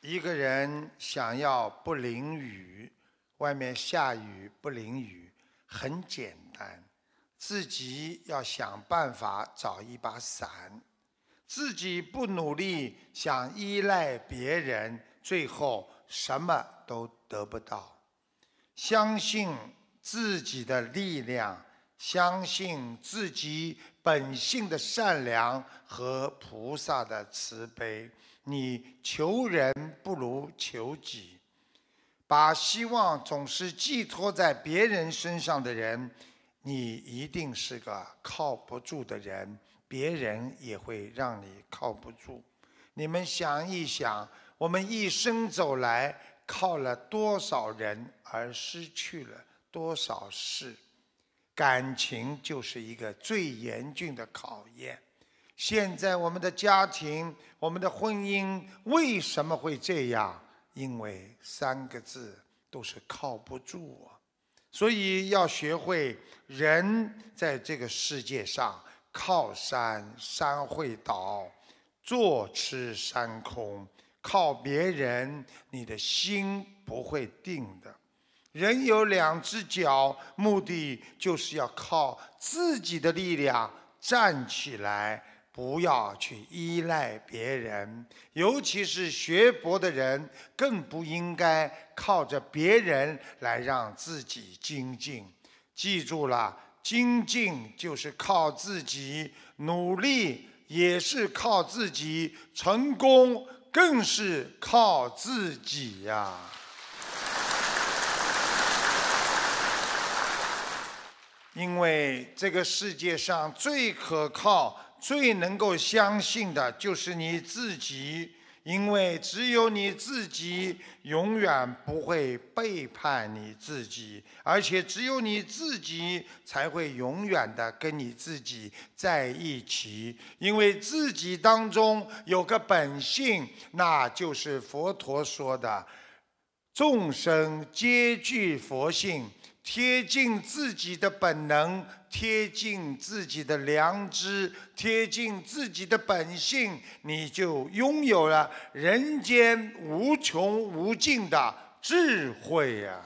一个人想要不淋雨，外面下雨不淋雨，很简单，自己要想办法找一把伞。自己不努力，想依赖别人，最后什么都得不到。相信自己的力量，相信自己本性的善良和菩萨的慈悲。你求人不如求己，把希望总是寄托在别人身上的人，你一定是个靠不住的人，别人也会让你靠不住。你们想一想，我们一生走来，靠了多少人，而失去了多少事？感情就是一个最严峻的考验。现在我们的家庭，我们的婚姻为什么会这样？因为三个字都是靠不住啊！所以要学会，人在这个世界上，靠山山会倒，坐吃山空；靠别人，你的心不会定的。人有两只脚，目的就是要靠自己的力量站起来。不要去依赖别人，尤其是学佛的人，更不应该靠着别人来让自己精进。记住了，精进就是靠自己，努力也是靠自己，成功更是靠自己呀。因为这个世界上最可靠。最能够相信的就是你自己，因为只有你自己永远不会背叛你自己，而且只有你自己才会永远的跟你自己在一起。因为自己当中有个本性，那就是佛陀说的：众生皆具佛性。贴近自己的本能，贴近自己的良知，贴近自己的本性，你就拥有了人间无穷无尽的智慧呀！